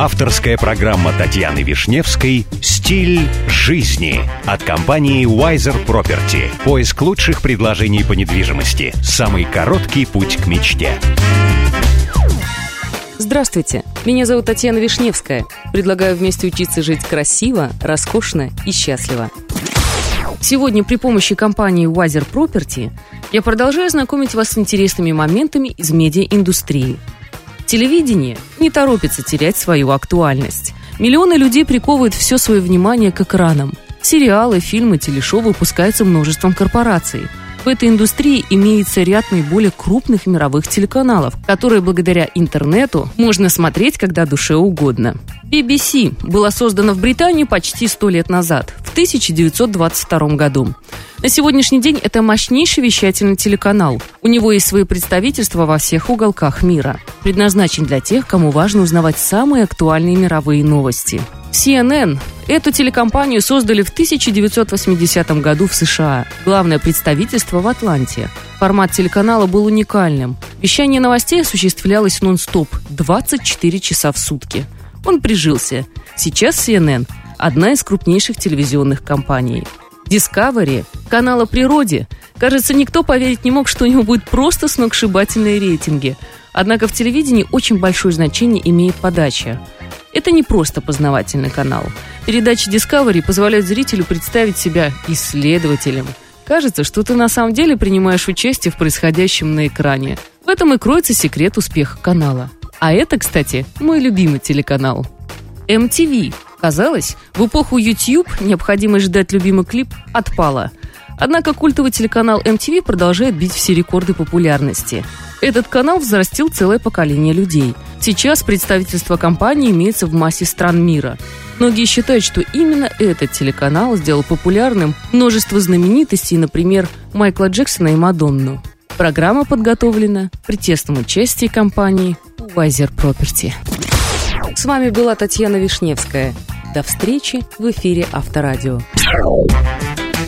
Авторская программа Татьяны Вишневской «Стиль жизни» от компании Wiser Property. Поиск лучших предложений по недвижимости. Самый короткий путь к мечте. Здравствуйте, меня зовут Татьяна Вишневская. Предлагаю вместе учиться жить красиво, роскошно и счастливо. Сегодня при помощи компании Wiser Property я продолжаю знакомить вас с интересными моментами из медиаиндустрии – Телевидение не торопится терять свою актуальность. Миллионы людей приковывают все свое внимание к экранам. Сериалы, фильмы, телешоу выпускаются множеством корпораций. В этой индустрии имеется ряд наиболее крупных мировых телеканалов, которые благодаря интернету можно смотреть когда душе угодно. BBC была создана в Британии почти сто лет назад, в 1922 году. На сегодняшний день это мощнейший вещательный телеканал. У него есть свои представительства во всех уголках мира. Предназначен для тех, кому важно узнавать самые актуальные мировые новости. CNN. Эту телекомпанию создали в 1980 году в США. Главное представительство в Атланте. Формат телеканала был уникальным. Вещание новостей осуществлялось нон-стоп 24 часа в сутки. Он прижился. Сейчас CNN – одна из крупнейших телевизионных компаний. Discovery, канал о природе. Кажется, никто поверить не мог, что у него будут просто сногсшибательные рейтинги. Однако в телевидении очень большое значение имеет подача. Это не просто познавательный канал. Передачи Discovery позволяют зрителю представить себя исследователем. Кажется, что ты на самом деле принимаешь участие в происходящем на экране. В этом и кроется секрет успеха канала. А это, кстати, мой любимый телеканал. MTV Казалось, в эпоху YouTube необходимость ждать любимый клип отпала. Однако культовый телеканал MTV продолжает бить все рекорды популярности. Этот канал взрастил целое поколение людей. Сейчас представительство компании имеется в массе стран мира. Многие считают, что именно этот телеканал сделал популярным множество знаменитостей, например, Майкла Джексона и Мадонну. Программа подготовлена при тесном участии компании Wiser Property. С вами была Татьяна Вишневская. До встречи в эфире Авторадио.